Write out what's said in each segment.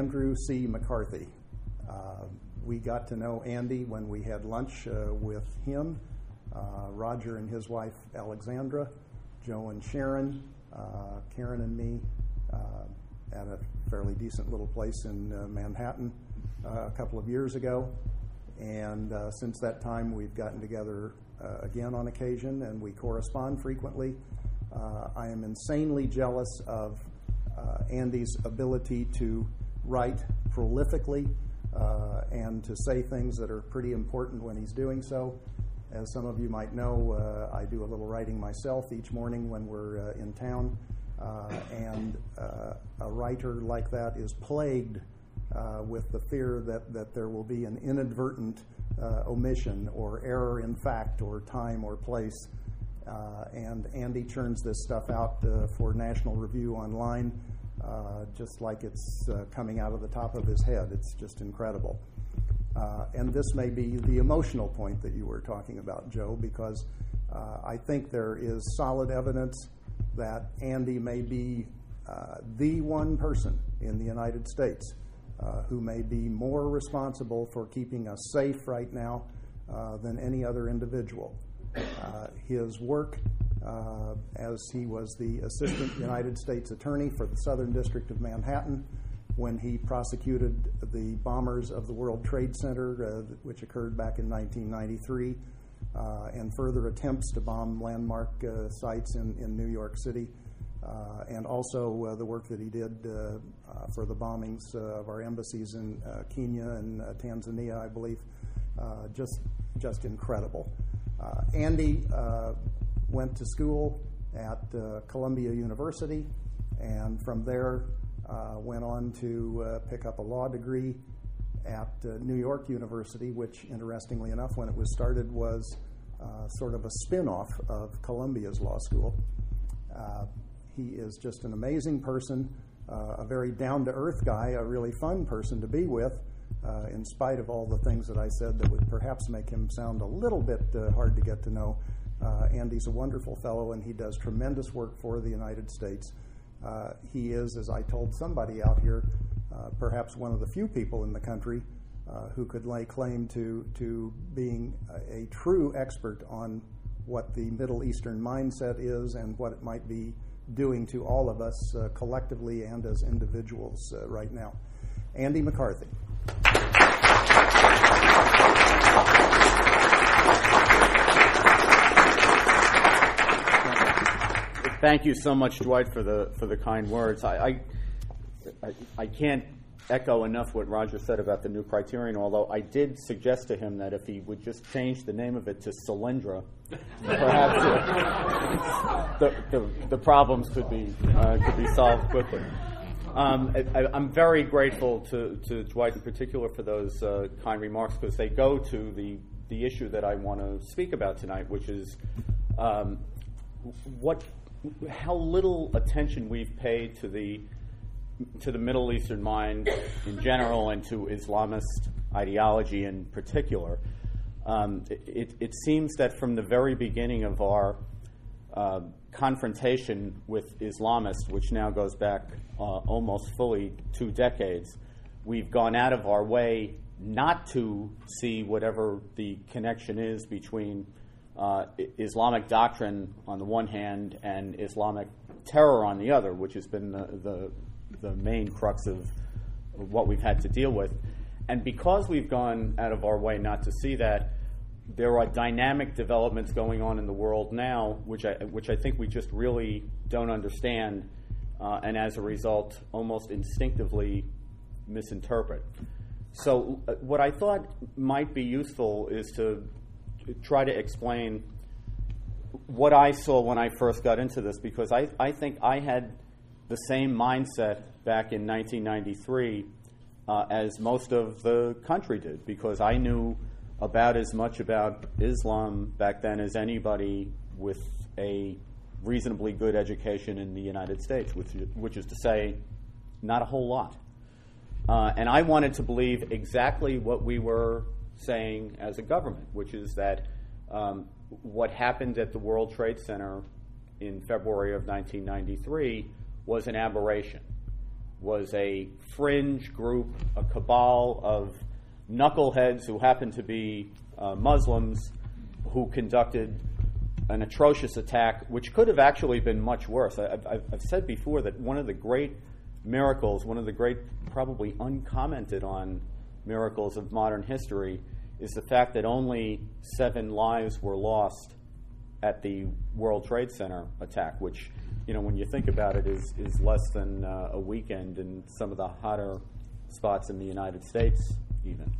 Andrew C. McCarthy. Uh, we got to know Andy when we had lunch uh, with him, uh, Roger and his wife Alexandra, Joe and Sharon, uh, Karen and me uh, at a fairly decent little place in uh, Manhattan a couple of years ago. And since that time, we've gotten together again on occasion and we correspond frequently. I am insanely jealous of Andy's ability to write prolifically uh, and to say things that are pretty important when he's doing so. As some of you might know, uh, I do a little writing myself each morning when we're uh, in town, uh, and uh, a writer like that is plagued uh, with the fear that, that there will be an inadvertent omission or error in fact or time or place. and Andy churns this stuff out for National Review online uh, just like it's uh, coming out of the top of his head. It's just incredible. Uh, and this may be the emotional point that you were talking about, Joe, because uh, I think there is solid evidence that Andy may be uh, the one person in the United States who may be more responsible for keeping us safe right now than any other individual. his work uh, as he was the Assistant United States Attorney for the Southern District of Manhattan when he prosecuted the bombers of the World Trade Center, uh, which occurred back in 1993, uh, and further attempts to bomb landmark uh, sites in, in New York City. Uh, and also uh, the work that he did for the bombings of our embassies in Kenya and Tanzania, I believe, just just incredible. Andy went to school at uh, Columbia University, and from there uh, went on to uh, pick up a law degree at uh, New York University, which, interestingly enough, when it was started, was uh, sort of a spin off of Columbia's law school. Uh, he is just an amazing person, a very down to earth guy, a really fun person to be with. in spite of all the things that I said that would perhaps make him sound a little bit hard to get to know, uh, Andy's a wonderful fellow, and he does tremendous work for the United States. Uh, he is, as I told somebody out here, uh, perhaps one of the few people in the country uh, who could lay claim to, to being a, a, true expert on what the Middle Eastern mindset is and what it might be doing to all of us uh, collectively and as individuals uh, right now. Andy McCarthy. Thank you so much, Dwight, for the for the kind words. I, I, I can't echo enough what Roger said about the new criterion. Although I did suggest to him that if he would just change the name of it to Solyndra, perhaps the, the, the problems could be uh, could be solved quickly. Um, I, am very grateful to, to Dwight in particular for those uh, kind remarks because they go to the the issue that I want to speak about tonight, which is um, what how little attention we've paid to the to the Middle Eastern mind in general and to Islamist ideology in particular. Um, it, it, seems that from the very beginning of our uh, confrontation with Islamists, which now goes back uh, almost fully two decades, we've gone out of our way not to see whatever the connection is between uh, Islamic doctrine on the one hand and Islamic terror on the other, which has been the, the, the main crux of what we've had to deal with. And because we've gone out of our way not to see that, there are dynamic developments going on in the world now, which I, which I think we just really don't understand, uh, and as a result, almost instinctively misinterpret. So, uh, what I thought might be useful is to try to explain what I saw when I first got into this because I, I think I had the same mindset back in 1993 uh, as most of the country did because I knew about as much about Islam back then as anybody with a reasonably good education in the United States, which, which is to say, not a whole lot. Uh, and I wanted to believe exactly what we were saying as a government, which is that um, what happened at the World Trade Center in February of 1993 was an aberration. was a fringe group, a cabal of knuckleheads who happened to be uh, Muslims who conducted an atrocious attack, which could have actually been much worse. I, have I've said before that one of the great miracles, one of the great, probably uncommented on miracles of modern history, is the fact that only seven lives were lost at the World Trade Center attack, which, you know, when you think about it, is, is less than uh, a weekend in some of the hotter spots in the United States, even.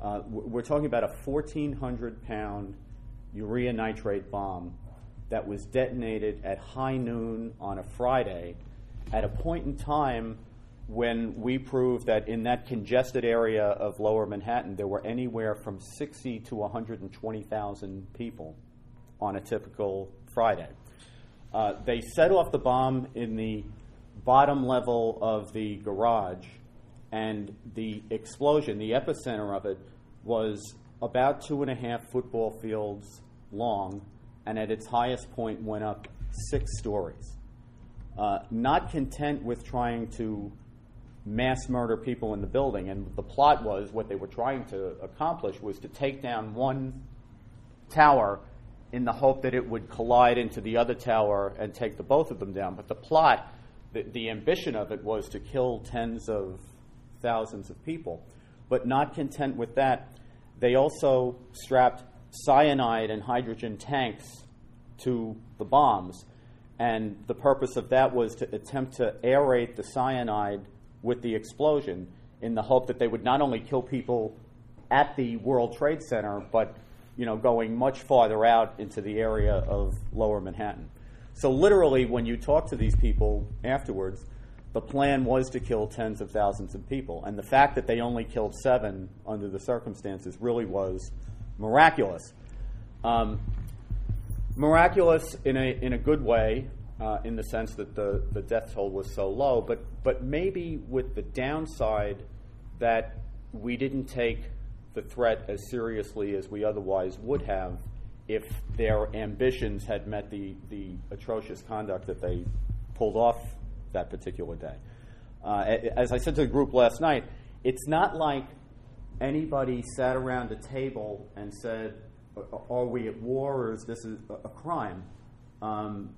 Uh, we're talking about a 1,400 pound urea nitrate bomb that was detonated at high noon on a Friday at a point in time when we proved that in that congested area of lower Manhattan, there were anywhere from 60 to 120,000 people on a typical Friday. Uh, they set off the bomb in the bottom level of the garage, and the explosion, the epicenter of it, was about two and a half football fields long, and at its highest point went up six stories. Uh, not content with trying to mass murder people in the building, and the plot was what they were trying to accomplish was to take down one tower in the hope that it would collide into the other tower and take the both of them down. But the plot, the, the ambition of it was to kill tens of thousands of people. But not content with that, they also strapped cyanide and hydrogen tanks to the bombs. And the purpose of that was to attempt to aerate the cyanide with the explosion in the hope that they would not only kill people at the World Trade Center, but you know, going much farther out into the area of lower Manhattan. So literally, when you talk to these people afterwards, the plan was to kill tens of thousands of people. And the fact that they only killed seven under the circumstances really was miraculous. Um, miraculous in a, in a good way, uh, in the sense that the, the death toll was so low, but, but maybe with the downside that we didn't take the threat as seriously as we otherwise would have if their ambitions had met the, the atrocious conduct that they pulled off that particular day. Uh, as I said to the group last night, it's not like anybody sat around a table and said, Are we at war or is this a, crime? Um,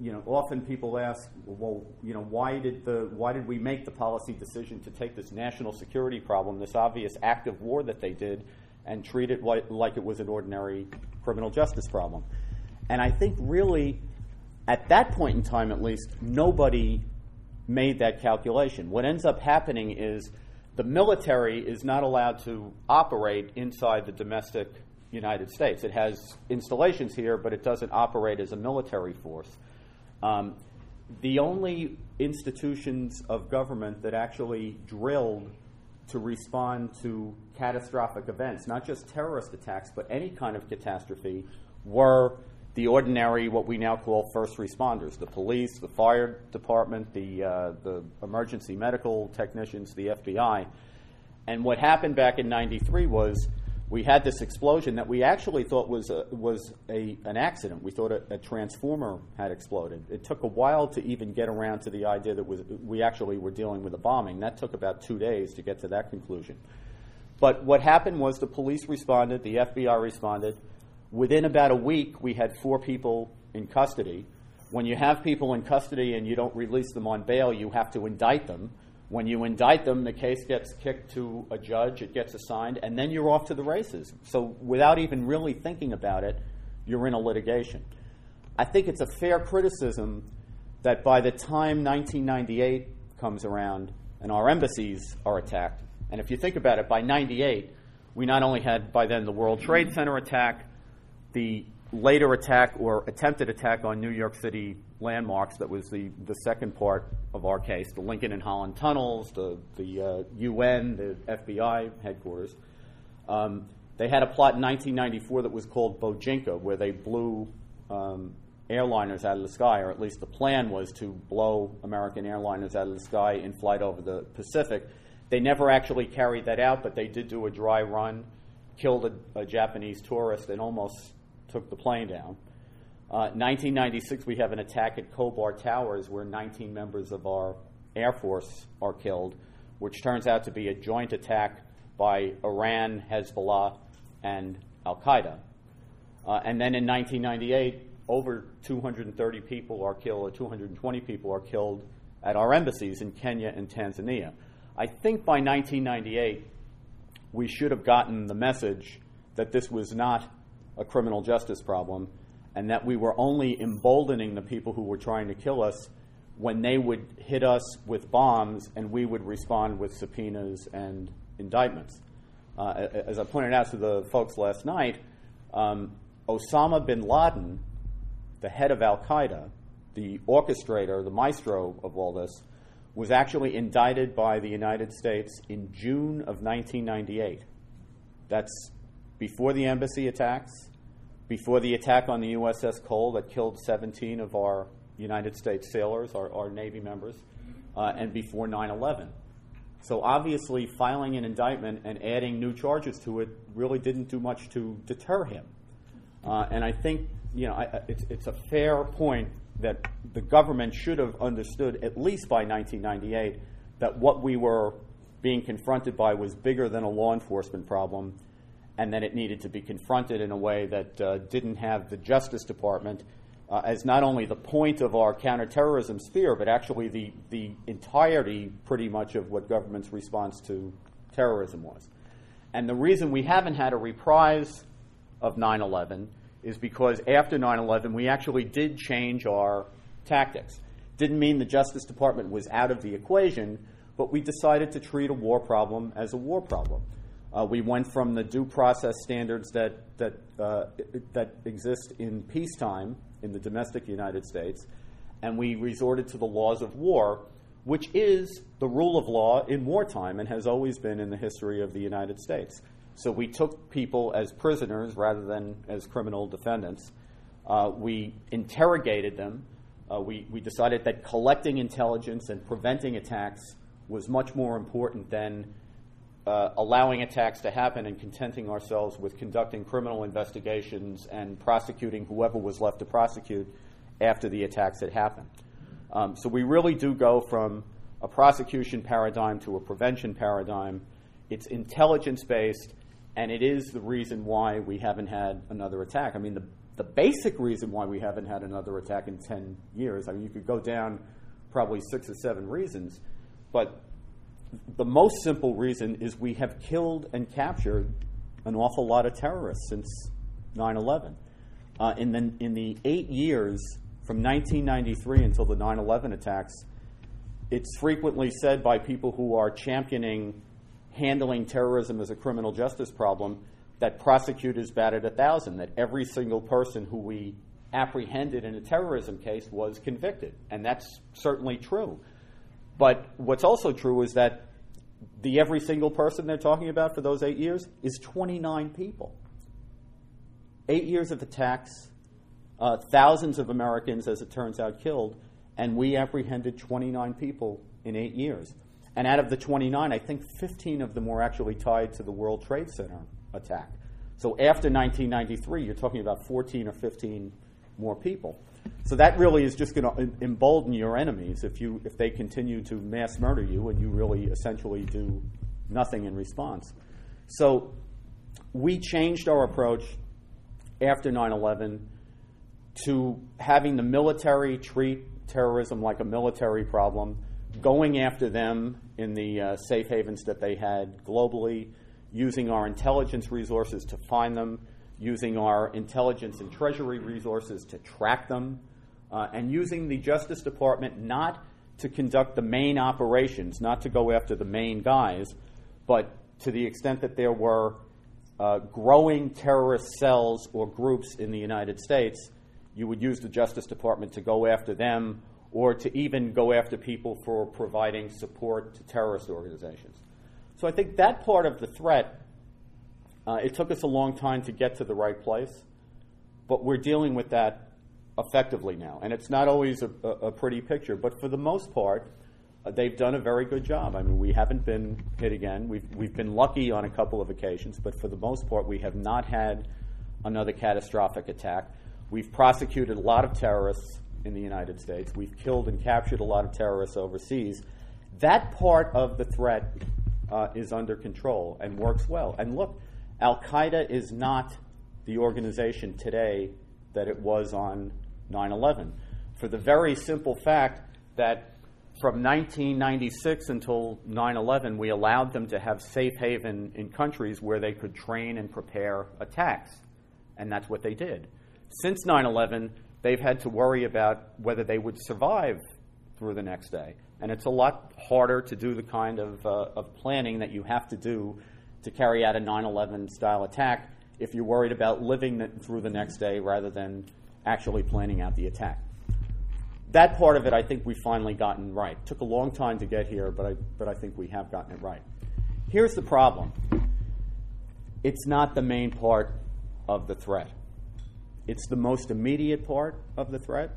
you know, often people ask, well, you know, why did the why did we make the policy decision to take this national security problem, this obvious act of war that they did, and treat it like, like it was an ordinary criminal justice problem? And I think really, at that point in time, at least, nobody made that calculation. What ends up happening is the military is not allowed to operate inside the domestic United States. It has installations here, but it doesn't operate as a military force. Um, the only institutions of government that actually drilled to respond to catastrophic events, not just terrorist attacks, but any kind of catastrophe, were the ordinary, what we now call first responders the police, the fire department, the, uh, the emergency medical technicians, the FBI. And what happened back in 93 was we had this explosion that we actually thought was a, was a, an accident. We thought a, a, transformer had exploded. It took a while to even get around to the idea that was, we actually were dealing with a bombing. That took about two days to get to that conclusion. But what happened was the police responded, the FBI responded. Within about a week, we had four people in custody. When you have people in custody and you don't release them on bail, you have to indict them. When you indict them, the case gets kicked to a judge, it gets assigned, and then you're off to the races. So without even really thinking about it, you're in a litigation. I think it's a fair criticism that by the time 1998 comes around and our embassies are attacked, and if you think about it, by 98, we not only had by then the World Trade Center attack, the later attack or attempted attack on New York City landmarks that was the, the second part of our case the Lincoln and Holland tunnels, the, the uh, UN, the FBI headquarters. Um, they had a plot in 1994 that was called Bojinka, where they blew um, airliners out of the sky, or at least the plan was to blow American airliners out of the sky in flight over the Pacific. They never actually carried that out, but they did do a dry run, killed a, a Japanese tourist, and almost took the plane down. Uh, 1996, we have an attack at Khobar Towers where 19 members of our Air Force are killed, which turns out to be a joint attack by Iran, Hezbollah, and Al Qaeda. Uh, and then in 1998, over 230 people are killed, or 220 people are killed at our embassies in Kenya and Tanzania. I think by 1998, we should have gotten the message that this was not a criminal justice problem and that we were only emboldening the people who were trying to kill us when they would hit us with bombs and we would respond with subpoenas and indictments. Uh, as I pointed out to the folks last night, um, Osama bin Laden, the head of Al Qaeda, the orchestrator, the maestro of all this, was actually indicted by the United States in June of 1998. That's before the embassy attacks, before the attack on the USS Cole that killed 17 of our United States sailors, our, our Navy members, uh, and before 9 11. So obviously, filing an indictment and adding new charges to it really didn't do much to deter him. Uh, and I think you know I, it's, it's a fair point that the government should have understood at least by 1998 that what we were being confronted by was bigger than a law enforcement problem, and that it needed to be confronted in a way that uh, didn't have the Justice Department uh, as not only the point of our counterterrorism sphere, but actually the, the entirety, pretty much, of what government's response to terrorism was. And the reason we haven't had a reprise of 9 11 is because after 9 11, we actually did change our tactics. Didn't mean the Justice Department was out of the equation, but we decided to treat a war problem as a war problem. Uh, we went from the due process standards that, that, uh, that exist in peacetime in the domestic United States, and we resorted to the laws of war, which is the rule of law in wartime and has always been in the history of the United States. So we took people as prisoners rather than as criminal defendants. Uh, we interrogated them. Uh, we, we decided that collecting intelligence and preventing attacks was much more important than uh, allowing attacks to happen and contenting ourselves with conducting criminal investigations and prosecuting whoever was left to prosecute after the attacks had happened. Um, so we really do go from a prosecution paradigm to a prevention paradigm. It's intelligence based, and it is the reason why we haven't had another attack. I mean, the, the basic reason why we haven't had another attack in 10 years, I mean, you could go down probably six or seven reasons, but the most simple reason is we have killed and captured an awful lot of terrorists since 9 11. Uh, in, the, in the eight years from 1993 until the 9 11 attacks, it's frequently said by people who are championing handling terrorism as a criminal justice problem that prosecutors batted a thousand, that every single person who we apprehended in a terrorism case was convicted. And that's certainly true. But what's also true is that the every single person they're talking about for those eight years is 29 people. Eight years of attacks, uh, thousands of Americans, as it turns out, killed, and we apprehended 29 people in eight years. And out of the 29, I think 15 of them were actually tied to the World Trade Center attack. So after 1993, you're talking about 14 or 15 more people. So that really is just going to embolden your enemies if you if they continue to mass murder you and you really essentially do nothing in response. So we changed our approach after 9/11 to having the military treat terrorism like a military problem, going after them in the uh, safe havens that they had globally, using our intelligence resources to find them, using our intelligence and treasury resources to track them, uh, and using the Justice Department not to conduct the main operations, not to go after the main guys, but to the extent that there were uh, growing terrorist cells or groups in the United States, you would use the Justice Department to go after them or to even go after people for providing support to terrorist organizations. So I think that part of the threat uh, it took us a long time to get to the right place, but we're dealing with that effectively now. And it's not always a, a pretty picture, but for the most part, uh, they've done a very good job. I mean, we haven't been hit again. We've, we've been lucky on a couple of occasions, but for the most part, we have not had another catastrophic attack. We've prosecuted a lot of terrorists in the United States. We've killed and captured a lot of terrorists overseas. That part of the threat uh, is under control and works well. And look, Al Qaeda is not the organization today that it was on 9 11 for the very simple fact that from 1996 until 9 11, we allowed them to have safe haven in countries where they could train and prepare attacks. And that's what they did. Since 9 11, they've had to worry about whether they would survive through the next day. And it's a lot harder to do the kind of, uh, of planning that you have to do to carry out a 9 11 style attack if you're worried about living through the next day rather than actually planning out the attack. That part of it, I think we've finally gotten right. It took a long time to get here, but I, but I think we have gotten it right. Here's the problem it's not the main part of the threat. It's the most immediate part of the threat.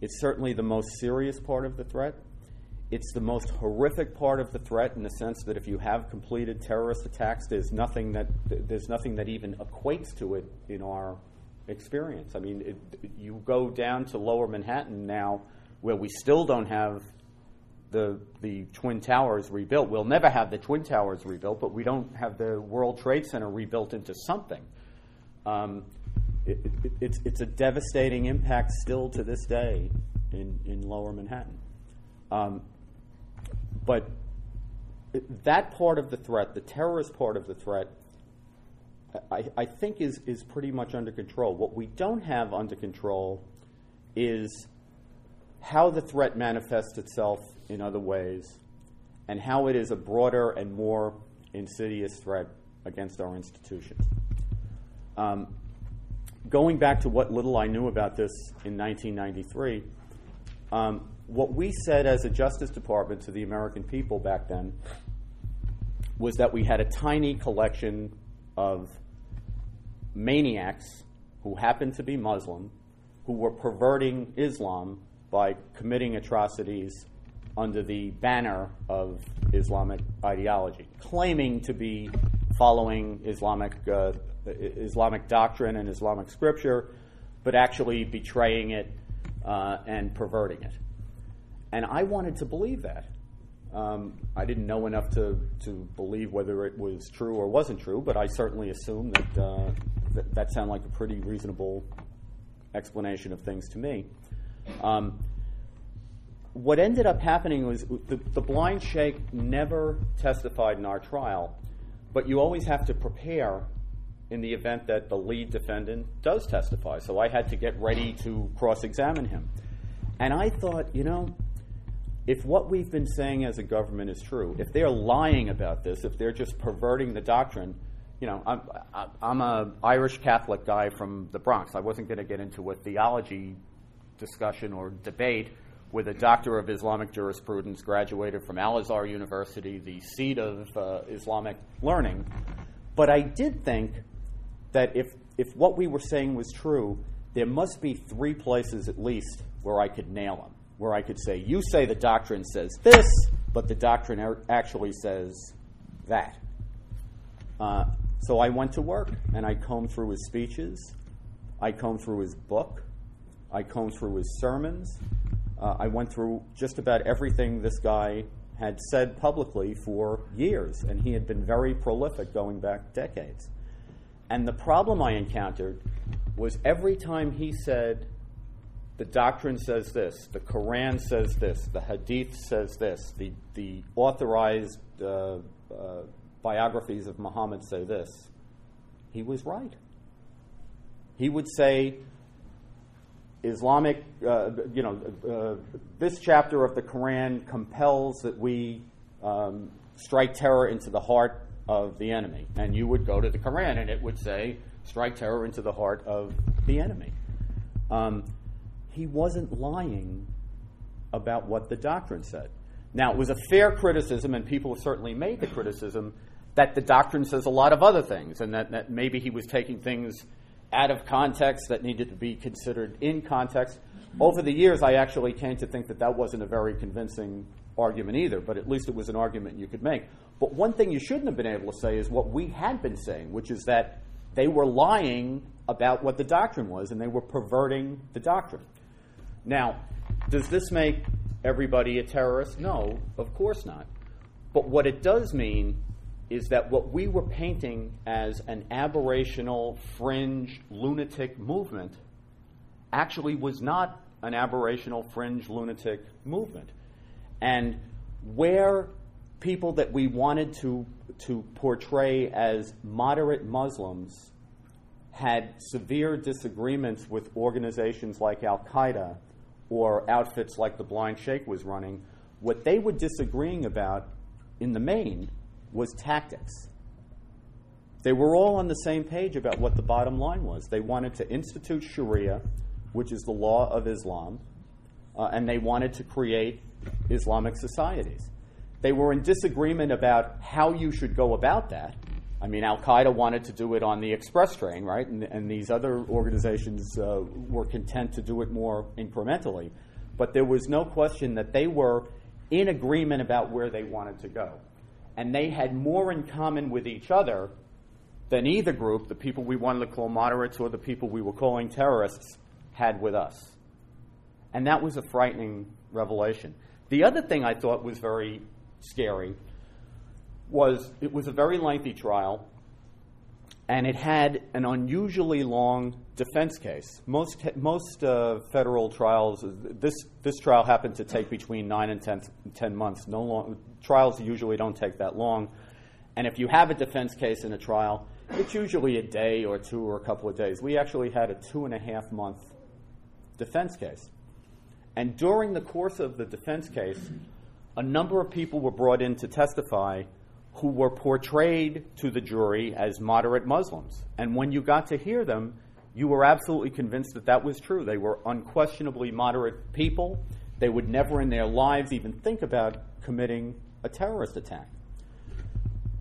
It's certainly the most serious part of the threat. It's the most horrific part of the threat in the sense that if you have completed terrorist attacks, there's nothing that there's nothing that even equates to it in our experience. I mean, it, you go down to Lower Manhattan now, where we still don't have the the twin towers rebuilt. We'll never have the twin towers rebuilt, but we don't have the World Trade Center rebuilt into something. Um, it, it, it's it's a devastating impact still to this day in in Lower Manhattan. Um, but that part of the threat, the terrorist part of the threat, I, I think is, is pretty much under control. What we don't have under control is how the threat manifests itself in other ways and how it is a broader and more insidious threat against our institutions. Um, going back to what little I knew about this in 1993, um, what we said as a Justice Department to the American people back then was that we had a tiny collection of maniacs who happened to be Muslim who were perverting Islam by committing atrocities under the banner of Islamic ideology, claiming to be following Islamic, uh, Islamic doctrine and Islamic scripture, but actually betraying it uh, and perverting it. And I wanted to believe that. Um, I didn't know enough to, to believe whether it was true or wasn't true, but I certainly assumed that uh, that, that sounded like a pretty reasonable explanation of things to me. Um, what ended up happening was the, the blind sheikh never testified in our trial, but you always have to prepare in the event that the lead defendant does testify. So I had to get ready to cross examine him. And I thought, you know, if what we've been saying as a government is true, if they're lying about this, if they're just perverting the doctrine, you know, I'm, I'm a Irish Catholic guy from the Bronx. I wasn't going to get into a theology discussion or debate with a doctor of Islamic jurisprudence, graduated from Al Azhar University, the seat of uh, Islamic learning. But I did think that if, if what we were saying was true, there must be three places at least where I could nail them where I could say, you say the doctrine says this, but the doctrine actually says that. Uh, so I went to work and I combed through his speeches, I combed through his book, I combed through his sermons. Uh, I went through just about everything this guy had said publicly for years, and he had been very prolific going back decades. And the problem I encountered was every time he said the doctrine says this, the Quran says this, the Hadith says this, the, the authorized uh, uh, biographies of Muhammad say this, he was right. He would say, Islamic, uh, you know, uh, this chapter of the Quran compels that we um, strike terror into the heart of the enemy. And you would go to the Quran and it would say, strike terror into the heart of the enemy. Um, he wasn't lying about what the doctrine said. Now, it was a fair criticism, and people certainly made the criticism that the doctrine says a lot of other things, and that, that maybe he was taking things out of context that needed to be considered in context. Over the years, I actually came to think that that wasn't a very convincing argument either, but at least it was an argument you could make. But one thing you shouldn't have been able to say is what we had been saying, which is that they were lying about what the doctrine was and they were perverting the doctrine. Now, does this make everybody a terrorist? No, of course not. But what it does mean is that what we were painting as an aberrational, fringe, lunatic movement actually was not an aberrational, fringe, lunatic movement. And where people that we wanted to, to portray as moderate Muslims had severe disagreements with organizations like Al Qaeda or outfits like the Blind Sheikh was running, what they were disagreeing about in the main was tactics. They were all on the same page about what the bottom line was. They wanted to institute Sharia, which is the law of Islam, uh, and they wanted to create Islamic societies. They were in disagreement about how you should go about that. I mean, Al Qaeda wanted to do it on the express train, right? And, and these other organizations uh, were content to do it more incrementally. But there was no question that they were in agreement about where they wanted to go. And they had more in common with each other than either group, the people we wanted to call moderates or the people we were calling terrorists, had with us. And that was a frightening revelation. The other thing I thought was very scary was it was a very lengthy trial and it had an unusually long defense case. Most, most uh, federal trials, this, this trial happened to take between 9 and 10, 10 months. No long, trials usually don't take that long. And if you have a defense case in a trial, it's usually a day or two or a couple of days. We actually had a two and a half month defense case. And during the course of the defense case, a number of people were brought in to testify who were portrayed to the jury as moderate Muslims. And when you got to hear them, you were absolutely convinced that that was true. They were unquestionably moderate people. They would never in their lives even think about committing a terrorist attack.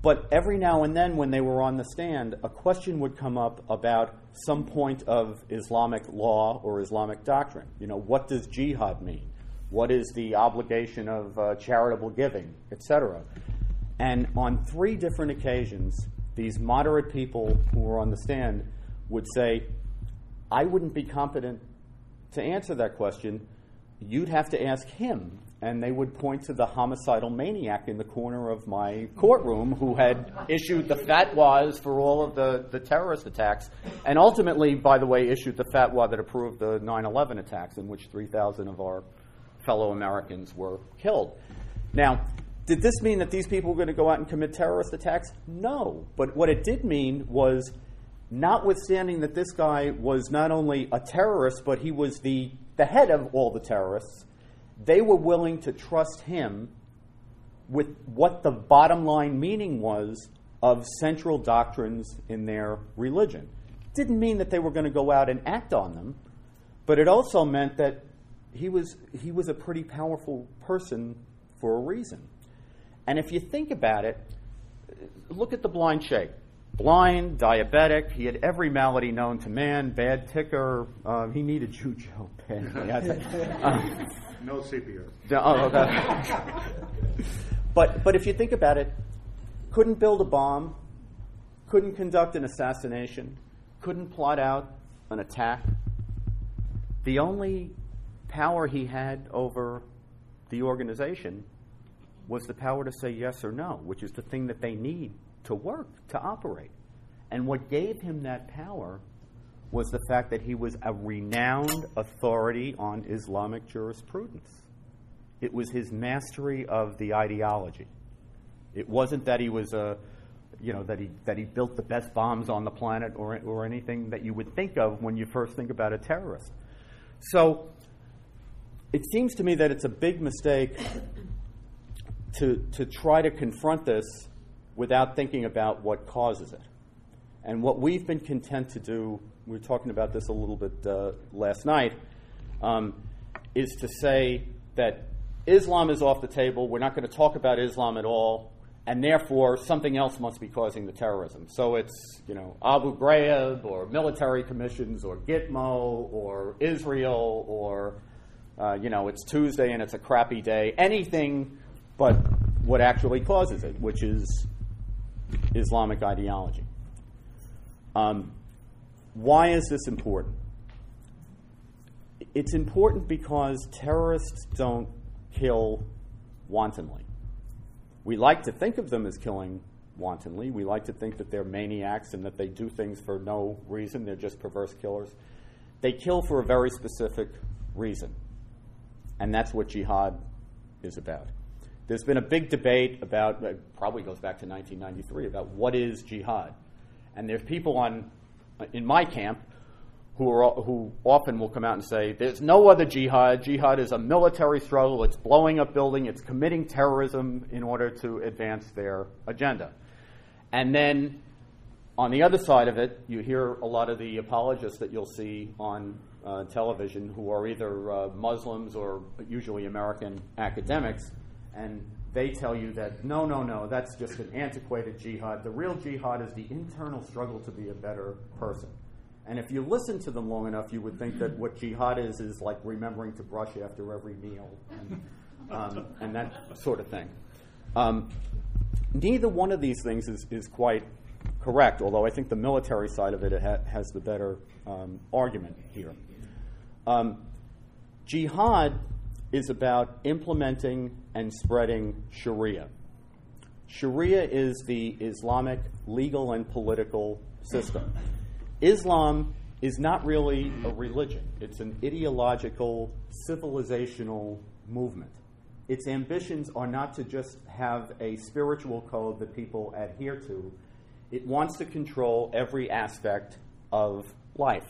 But every now and then, when they were on the stand, a question would come up about some point of Islamic law or Islamic doctrine. You know, what does jihad mean? What is the obligation of uh, charitable giving, etc.? And on three different occasions, these moderate people who were on the stand would say, I wouldn't be competent to answer that question. You'd have to ask him. And they would point to the homicidal maniac in the corner of my courtroom who had issued the fatwas for all of the, the terrorist attacks, and ultimately, by the way, issued the fatwa that approved the 9 11 attacks, in which 3,000 of our fellow Americans were killed. Now, did this mean that these people were going to go out and commit terrorist attacks? No. But what it did mean was, notwithstanding that this guy was not only a terrorist, but he was the, the head of all the terrorists, they were willing to trust him with what the bottom line meaning was of central doctrines in their religion. Didn't mean that they were going to go out and act on them, but it also meant that he was, he was a pretty powerful person for a reason. And if you think about it, look at the blind sheikh. Blind, diabetic, he had every malady known to man, bad ticker. Uh, he needed juju badly. um, no CPR. Oh, okay. but, but if you think about it, couldn't build a bomb, couldn't conduct an assassination, couldn't plot out an attack. The only power he had over the organization was the power to say yes or no, which is the thing that they need to work, to operate. And what gave him that power was the fact that he was a renowned authority on Islamic jurisprudence. It was his mastery of the ideology. It wasn't that he was a, you know, that he that he built the best bombs on the planet or or anything that you would think of when you first think about a terrorist. So it seems to me that it's a big mistake to, to try to confront this without thinking about what causes it. And what we've been content to do, we were talking about this a little bit uh, last night, um, is to say that Islam is off the table, we're not going to talk about Islam at all, and therefore something else must be causing the terrorism. So it's, you know, Abu Ghraib or military commissions or Gitmo or Israel or, uh, you know, it's Tuesday and it's a crappy day. Anything but what actually causes it, which is Islamic ideology. Um, why is this important? It's important because terrorists don't kill wantonly. We like to think of them as killing wantonly. We like to think that they're maniacs and that they do things for no reason. They're just perverse killers. They kill for a very specific reason. And that's what jihad is about. There's been a big debate about, probably goes back to 1993, about what is jihad. And there's people on, in my camp who, are, who often will come out and say, there's no other jihad. Jihad is a military struggle. It's blowing up building. It's committing terrorism in order to advance their agenda. And then on the other side of it, you hear a lot of the apologists that you'll see on uh, television who are either uh, Muslims or usually American academics, and they tell you that no, no, no, that's just an antiquated jihad. The real jihad is the internal struggle to be a better person. And if you listen to them long enough, you would think that what jihad is is like remembering to brush after every meal and, um, and that sort of thing. Um, neither one of these things is, is quite correct, although I think the military side of it ha- has the better um, argument here. Um, jihad is about implementing and spreading Sharia. Sharia is the Islamic legal and political system. Islam is not really a religion, it's an ideological, civilizational movement. Its ambitions are not to just have a spiritual code that people adhere to, it wants to control every aspect of life.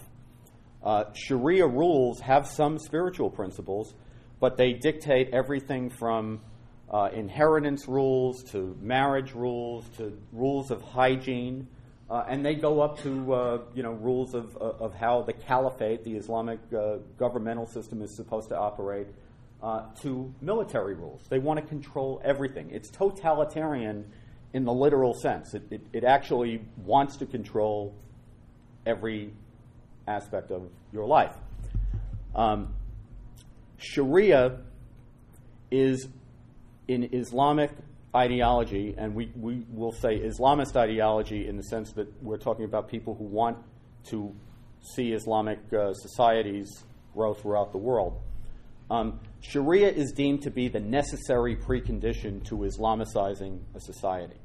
Uh, Sharia rules have some spiritual principles, but they dictate everything from uh, inheritance rules to marriage rules to rules of hygiene. Uh, and they go up to uh, you know rules of, uh, of how the caliphate, the Islamic uh, governmental system, is supposed to operate, uh, to military rules. They want to control everything. It's totalitarian in the literal sense. It, it, it actually wants to control every aspect of your life. Um, Sharia is in Islamic ideology, and we, we will say Islamist ideology in the sense that we're talking about people who want to see Islamic uh, societies grow throughout the world. Um, Sharia is deemed to be the necessary precondition to Islamicizing a society.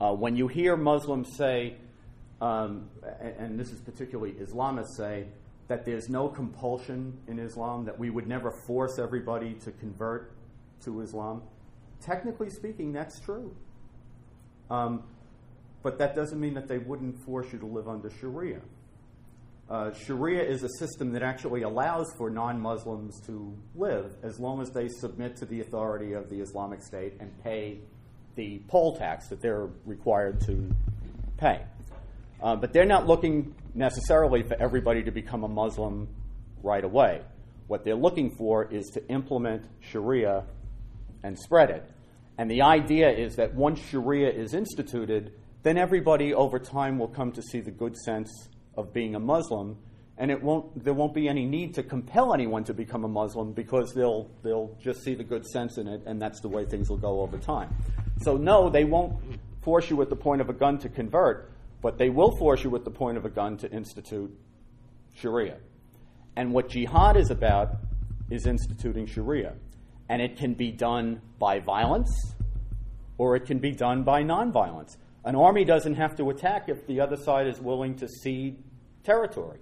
Uh, when you hear Muslims say, um, and, and this is particularly Islamists say, that there's no compulsion in Islam, that we would never force everybody to convert to Islam. Technically speaking, that's true. Um, but that doesn't mean that they wouldn't force you to live under Sharia. Uh, Sharia is a system that actually allows for non Muslims to live as long as they submit to the authority of the Islamic State and pay the poll tax that they're required to pay. Uh, but they're not looking necessarily for everybody to become a Muslim right away. What they're looking for is to implement Sharia and spread it. And the idea is that once Sharia is instituted, then everybody over time will come to see the good sense of being a Muslim, and it won't, there won't be any need to compel anyone to become a Muslim because they'll, they'll just see the good sense in it, and that's the way things will go over time. So, no, they won't force you at the point of a gun to convert, but they will force you at the point of a gun to institute Sharia. And what jihad is about is instituting Sharia. And it can be done by violence or it can be done by nonviolence. An army doesn't have to attack if the other side is willing to cede territory.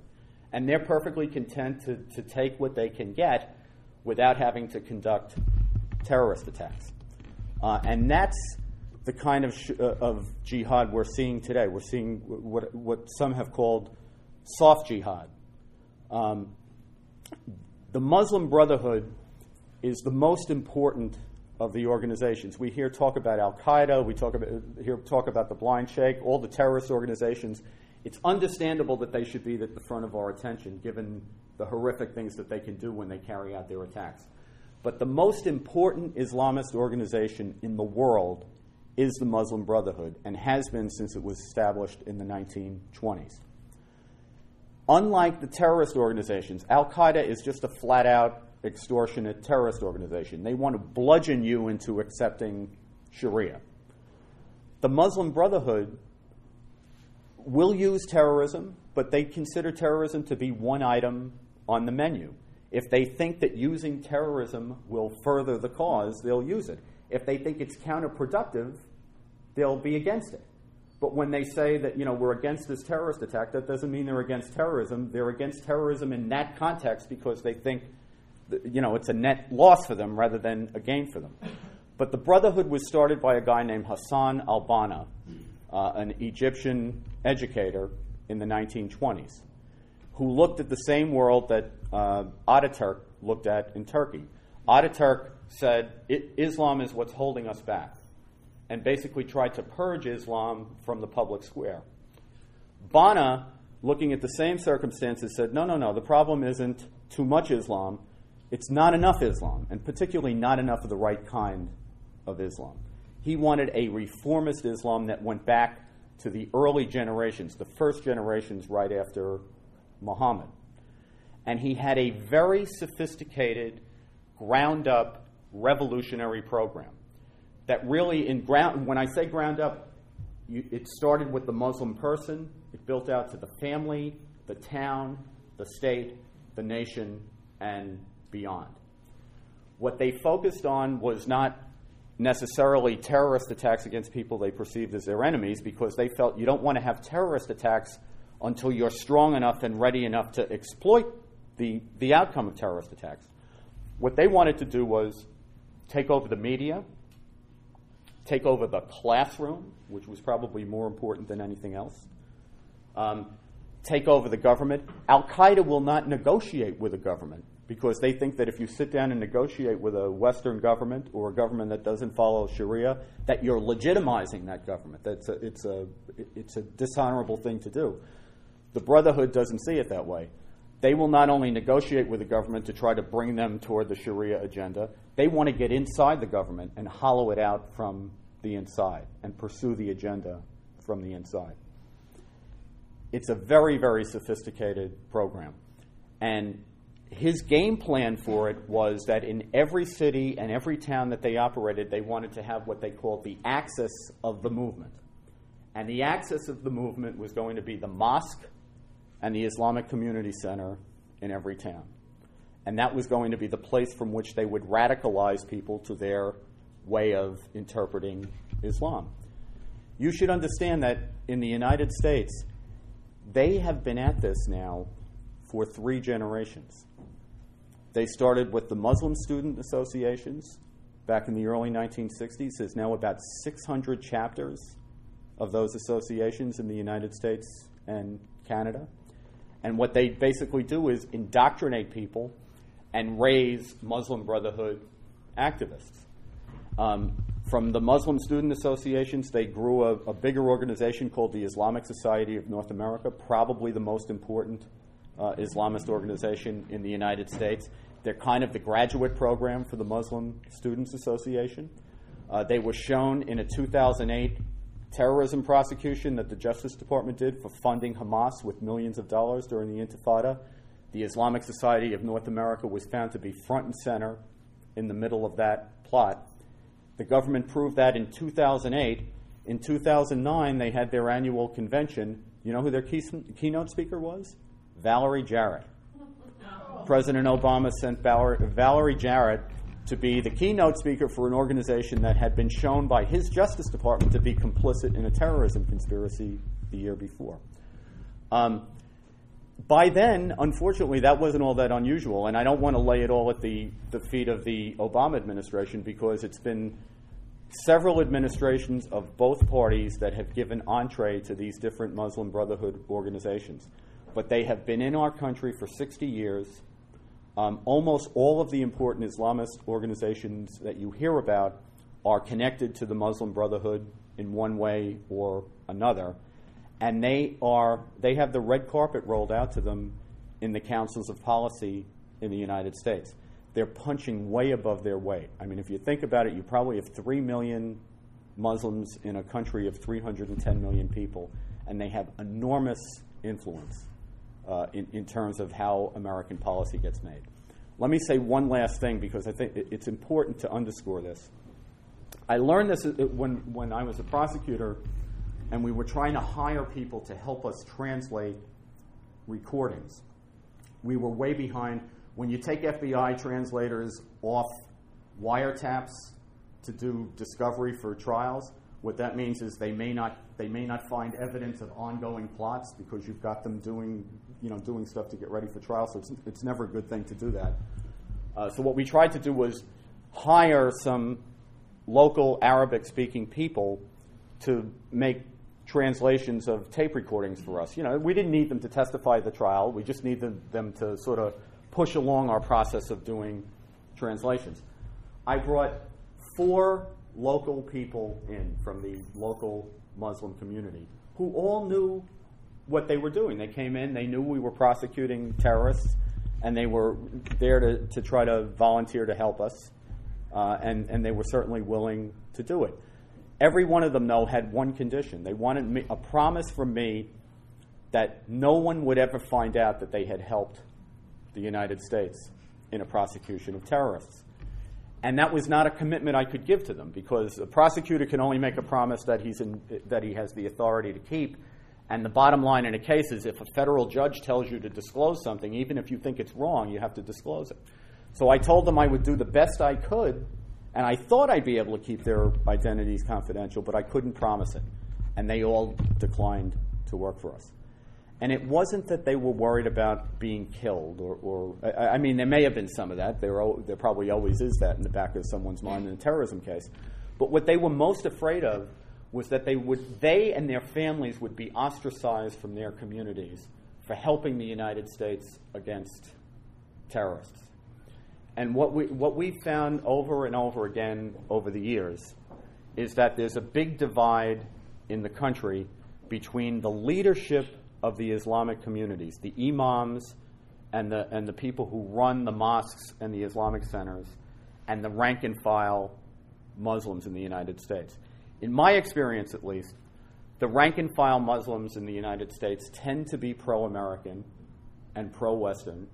And they're perfectly content to, to take what they can get without having to conduct terrorist attacks. Uh, and that's the kind of, sh- uh, of jihad we're seeing today. We're seeing what, what some have called soft jihad. Um, the Muslim Brotherhood is the most important of the organizations. We hear talk about Al Qaeda, we talk about, hear talk about the Blind Sheikh, all the terrorist organizations. It's understandable that they should be at the front of our attention given the horrific things that they can do when they carry out their attacks. But the most important Islamist organization in the world is the Muslim Brotherhood and has been since it was established in the 1920s. Unlike the terrorist organizations, Al Qaeda is just a flat out extortionate terrorist organization. They want to bludgeon you into accepting Sharia. The Muslim Brotherhood will use terrorism, but they consider terrorism to be one item on the menu. If they think that using terrorism will further the cause, they'll use it. If they think it's counterproductive, they'll be against it. But when they say that you know we're against this terrorist attack, that doesn't mean they're against terrorism. They're against terrorism in that context because they think that, you know it's a net loss for them rather than a gain for them. But the Brotherhood was started by a guy named Hassan al Banna, uh, an Egyptian educator in the 1920s, who looked at the same world that uh, Ataturk looked at in Turkey. Ataturk said Islam is what's holding us back and basically tried to purge Islam from the public square. Banna, looking at the same circumstances, said, no, no, no, the problem isn't too much Islam, it's not enough Islam, and particularly not enough of the right kind of Islam. He wanted a reformist Islam that went back to the early generations, the first generations right after Muhammad. And he had a very sophisticated, ground up, revolutionary program that really in ground when I say ground up, you, it started with the Muslim person. It built out to the family, the town, the state, the nation, and beyond. What they focused on was not necessarily terrorist attacks against people they perceived as their enemies because they felt you don't want to have terrorist attacks until you're strong enough and ready enough to exploit the, the outcome of terrorist attacks. What they wanted to do was take over the media, take over the classroom, which was probably more important than anything else, um, take over the government. Al Qaeda will not negotiate with a government because they think that if you sit down and negotiate with a Western government or a government that doesn't follow Sharia, that you're legitimizing that government. That's a, it's, a, it's a dishonorable thing to do. The Brotherhood doesn't see it that way. They will not only negotiate with the government to try to bring them toward the Sharia agenda, they want to get inside the government and hollow it out from the inside and pursue the agenda from the inside. It's a very, very sophisticated program. And his game plan for it was that in every city and every town that they operated, they wanted to have what they called the axis of the movement. And the axis of the movement was going to be the mosque and the Islamic Community Center in every town. And that was going to be the place from which they would radicalize people to their way of interpreting Islam. You should understand that in the United States, they have been at this now for three generations. They started with the Muslim Student Associations back in the early 1960s. There's now about 600 chapters of those associations in the United States and Canada. And what they basically do is indoctrinate people and raise Muslim Brotherhood activists. Um, from the Muslim Student Associations, they grew a, a, bigger organization called the Islamic Society of North America, probably the most important uh, Islamist organization in the United States. They're kind of the graduate program for the Muslim Students Association. Uh, they were shown in a 2008 terrorism prosecution that the Justice Department did for funding Hamas with millions of dollars during the Intifada. The Islamic Society of North America was found to be front and center in the middle of that plot. The government proved that in 2008. In 2009, they had their annual convention. You know who their key, keynote speaker was? Valerie Jarrett. President Obama sent Valerie Jarrett to be the keynote speaker for an organization that had been shown by his Justice Department to be complicit in a terrorism conspiracy the year before. Um, by then, unfortunately, that wasn't all that unusual, and I don't want to lay it all at the, the feet of the Obama administration because it's been several administrations of both parties that have given entree to these different Muslim Brotherhood organizations. But they have been in our country for 60 years. Um, almost all of the important Islamist organizations that you hear about are connected to the Muslim Brotherhood in one way or another and they are they have the red carpet rolled out to them in the councils of policy in the United States. They're punching way above their weight. I mean, if you think about it, you probably have three million Muslims in a country of 310 million people, and they have enormous influence uh, in, in terms of how American policy gets made. Let me say one last thing because I think it's important to underscore this. I learned this uh, when, when I was a prosecutor and we were trying to hire people to help us translate recordings. We were way behind. When you take FBI translators off wiretaps to do discovery for trials, what that means is they may not they may not find evidence of ongoing plots because you've got them doing you know doing stuff to get ready for trial. So it's, it's never a good thing to do that. Uh, so what we tried to do was hire some local Arabic speaking people to make translations of tape recordings for us. You know, we didn't need them to testify at the trial. We just needed them to sort of push along our process of doing translations. I brought four local people in from the local Muslim community who all knew what they were doing. They came in, they knew we were prosecuting terrorists, and they were there to, to try to volunteer to help us, uh, and, and they were certainly willing to do it. Every one of them, though, had one condition. They wanted me, a promise from me that no one would ever find out that they had helped the United States in a prosecution of terrorists. And that was not a commitment I could give to them because a prosecutor can only make a promise that, he's in, that he has the authority to keep. And the bottom line in a case is if a federal judge tells you to disclose something, even if you think it's wrong, you have to disclose it. So I told them I would do the best I could, and I thought I'd be able to keep their identities confidential, but I couldn't promise it. And they all declined to work for us. And it wasn't that they were worried about being killed, or, or I, I, mean, there may have been some of that. There, there probably always is that in the back of someone's mind in a terrorism case. But what they were most afraid of was that they would, they and their families would be ostracized from their communities for helping the United States against terrorists. And what we, what we found over and over again over the years is that there's a big divide in the country between the leadership of the Islamic communities, the imams and the, and the people who run the mosques and the Islamic centers, and the rank and file Muslims in the United States. In my experience, at least, the rank and file Muslims in the United States tend to be pro American and pro Western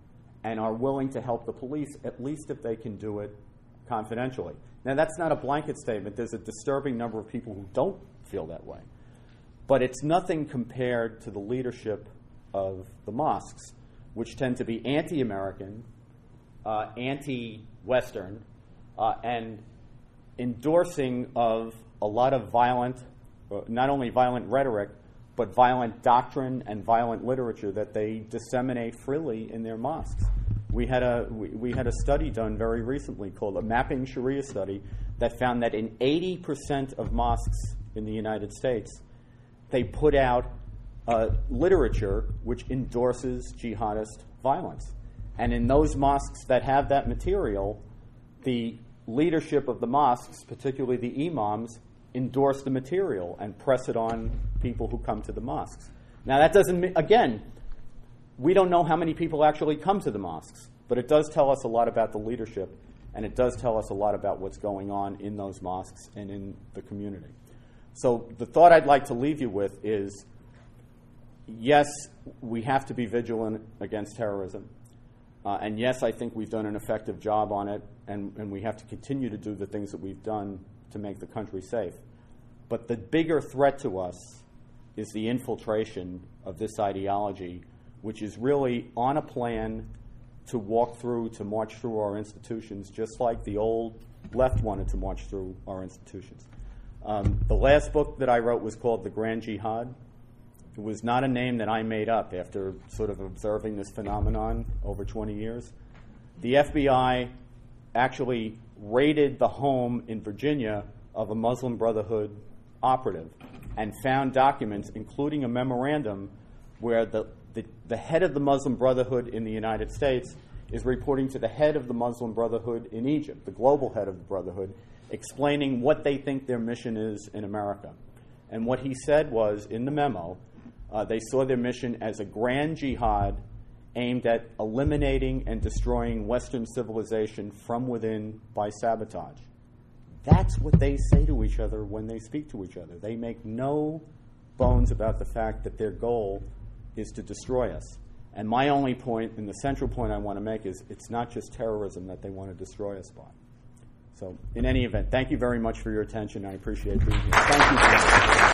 and are willing to help the police, at least if they can do it confidentially. Now, that's not a blanket statement. There's a disturbing number of people who don't feel that way. But it's nothing compared to the leadership of the mosques, which tend to be anti American, uh, anti Western, uh, and endorsing of a lot of violent, uh, not only violent rhetoric, but violent doctrine and violent literature that they disseminate freely in their mosques. We had a we, we, had a study done very recently called a mapping Sharia study that found that in 80% of mosques in the United States, they put out uh, literature which endorses jihadist violence. And in those mosques that have that material, the leadership of the mosques, particularly the imams, endorse the material and press it on people who come to the mosques. Now, that doesn't mean, again, we don't know how many people actually come to the mosques, but it does tell us a lot about the leadership, and it does tell us a lot about what's going on in those mosques and in the community. So the thought I'd like to leave you with is yes, we have to be vigilant against terrorism. Uh, and yes, I think we've done an effective job on it, and, and we have to continue to do the things that we've done to make the country safe. But the bigger threat to us is the infiltration of this ideology, which is really on a plan to walk through, to march through our institutions, just like the old left wanted to march through our institutions. Um, the last book that I wrote was called The Grand Jihad. It was not a name that I made up after sort of observing this phenomenon over 20 years. The FBI actually raided the home in Virginia of a Muslim Brotherhood operative and found documents, including a memorandum, where the, the, the, head of the Muslim Brotherhood in the United States is reporting to the head of the Muslim Brotherhood in Egypt, the global head of the Brotherhood, explaining what they think their mission is in America. And what he said was in the memo, uh, they saw their mission as a grand jihad aimed at eliminating and destroying Western civilization from within by sabotage. That's what they say to each other when they speak to each other. They make no bones about the fact that their goal is to destroy us. And my only point, and the central point I want to make, is it's not just terrorism that they want to destroy us by. So, in any event, thank you very much for your attention. I appreciate here. Thank you.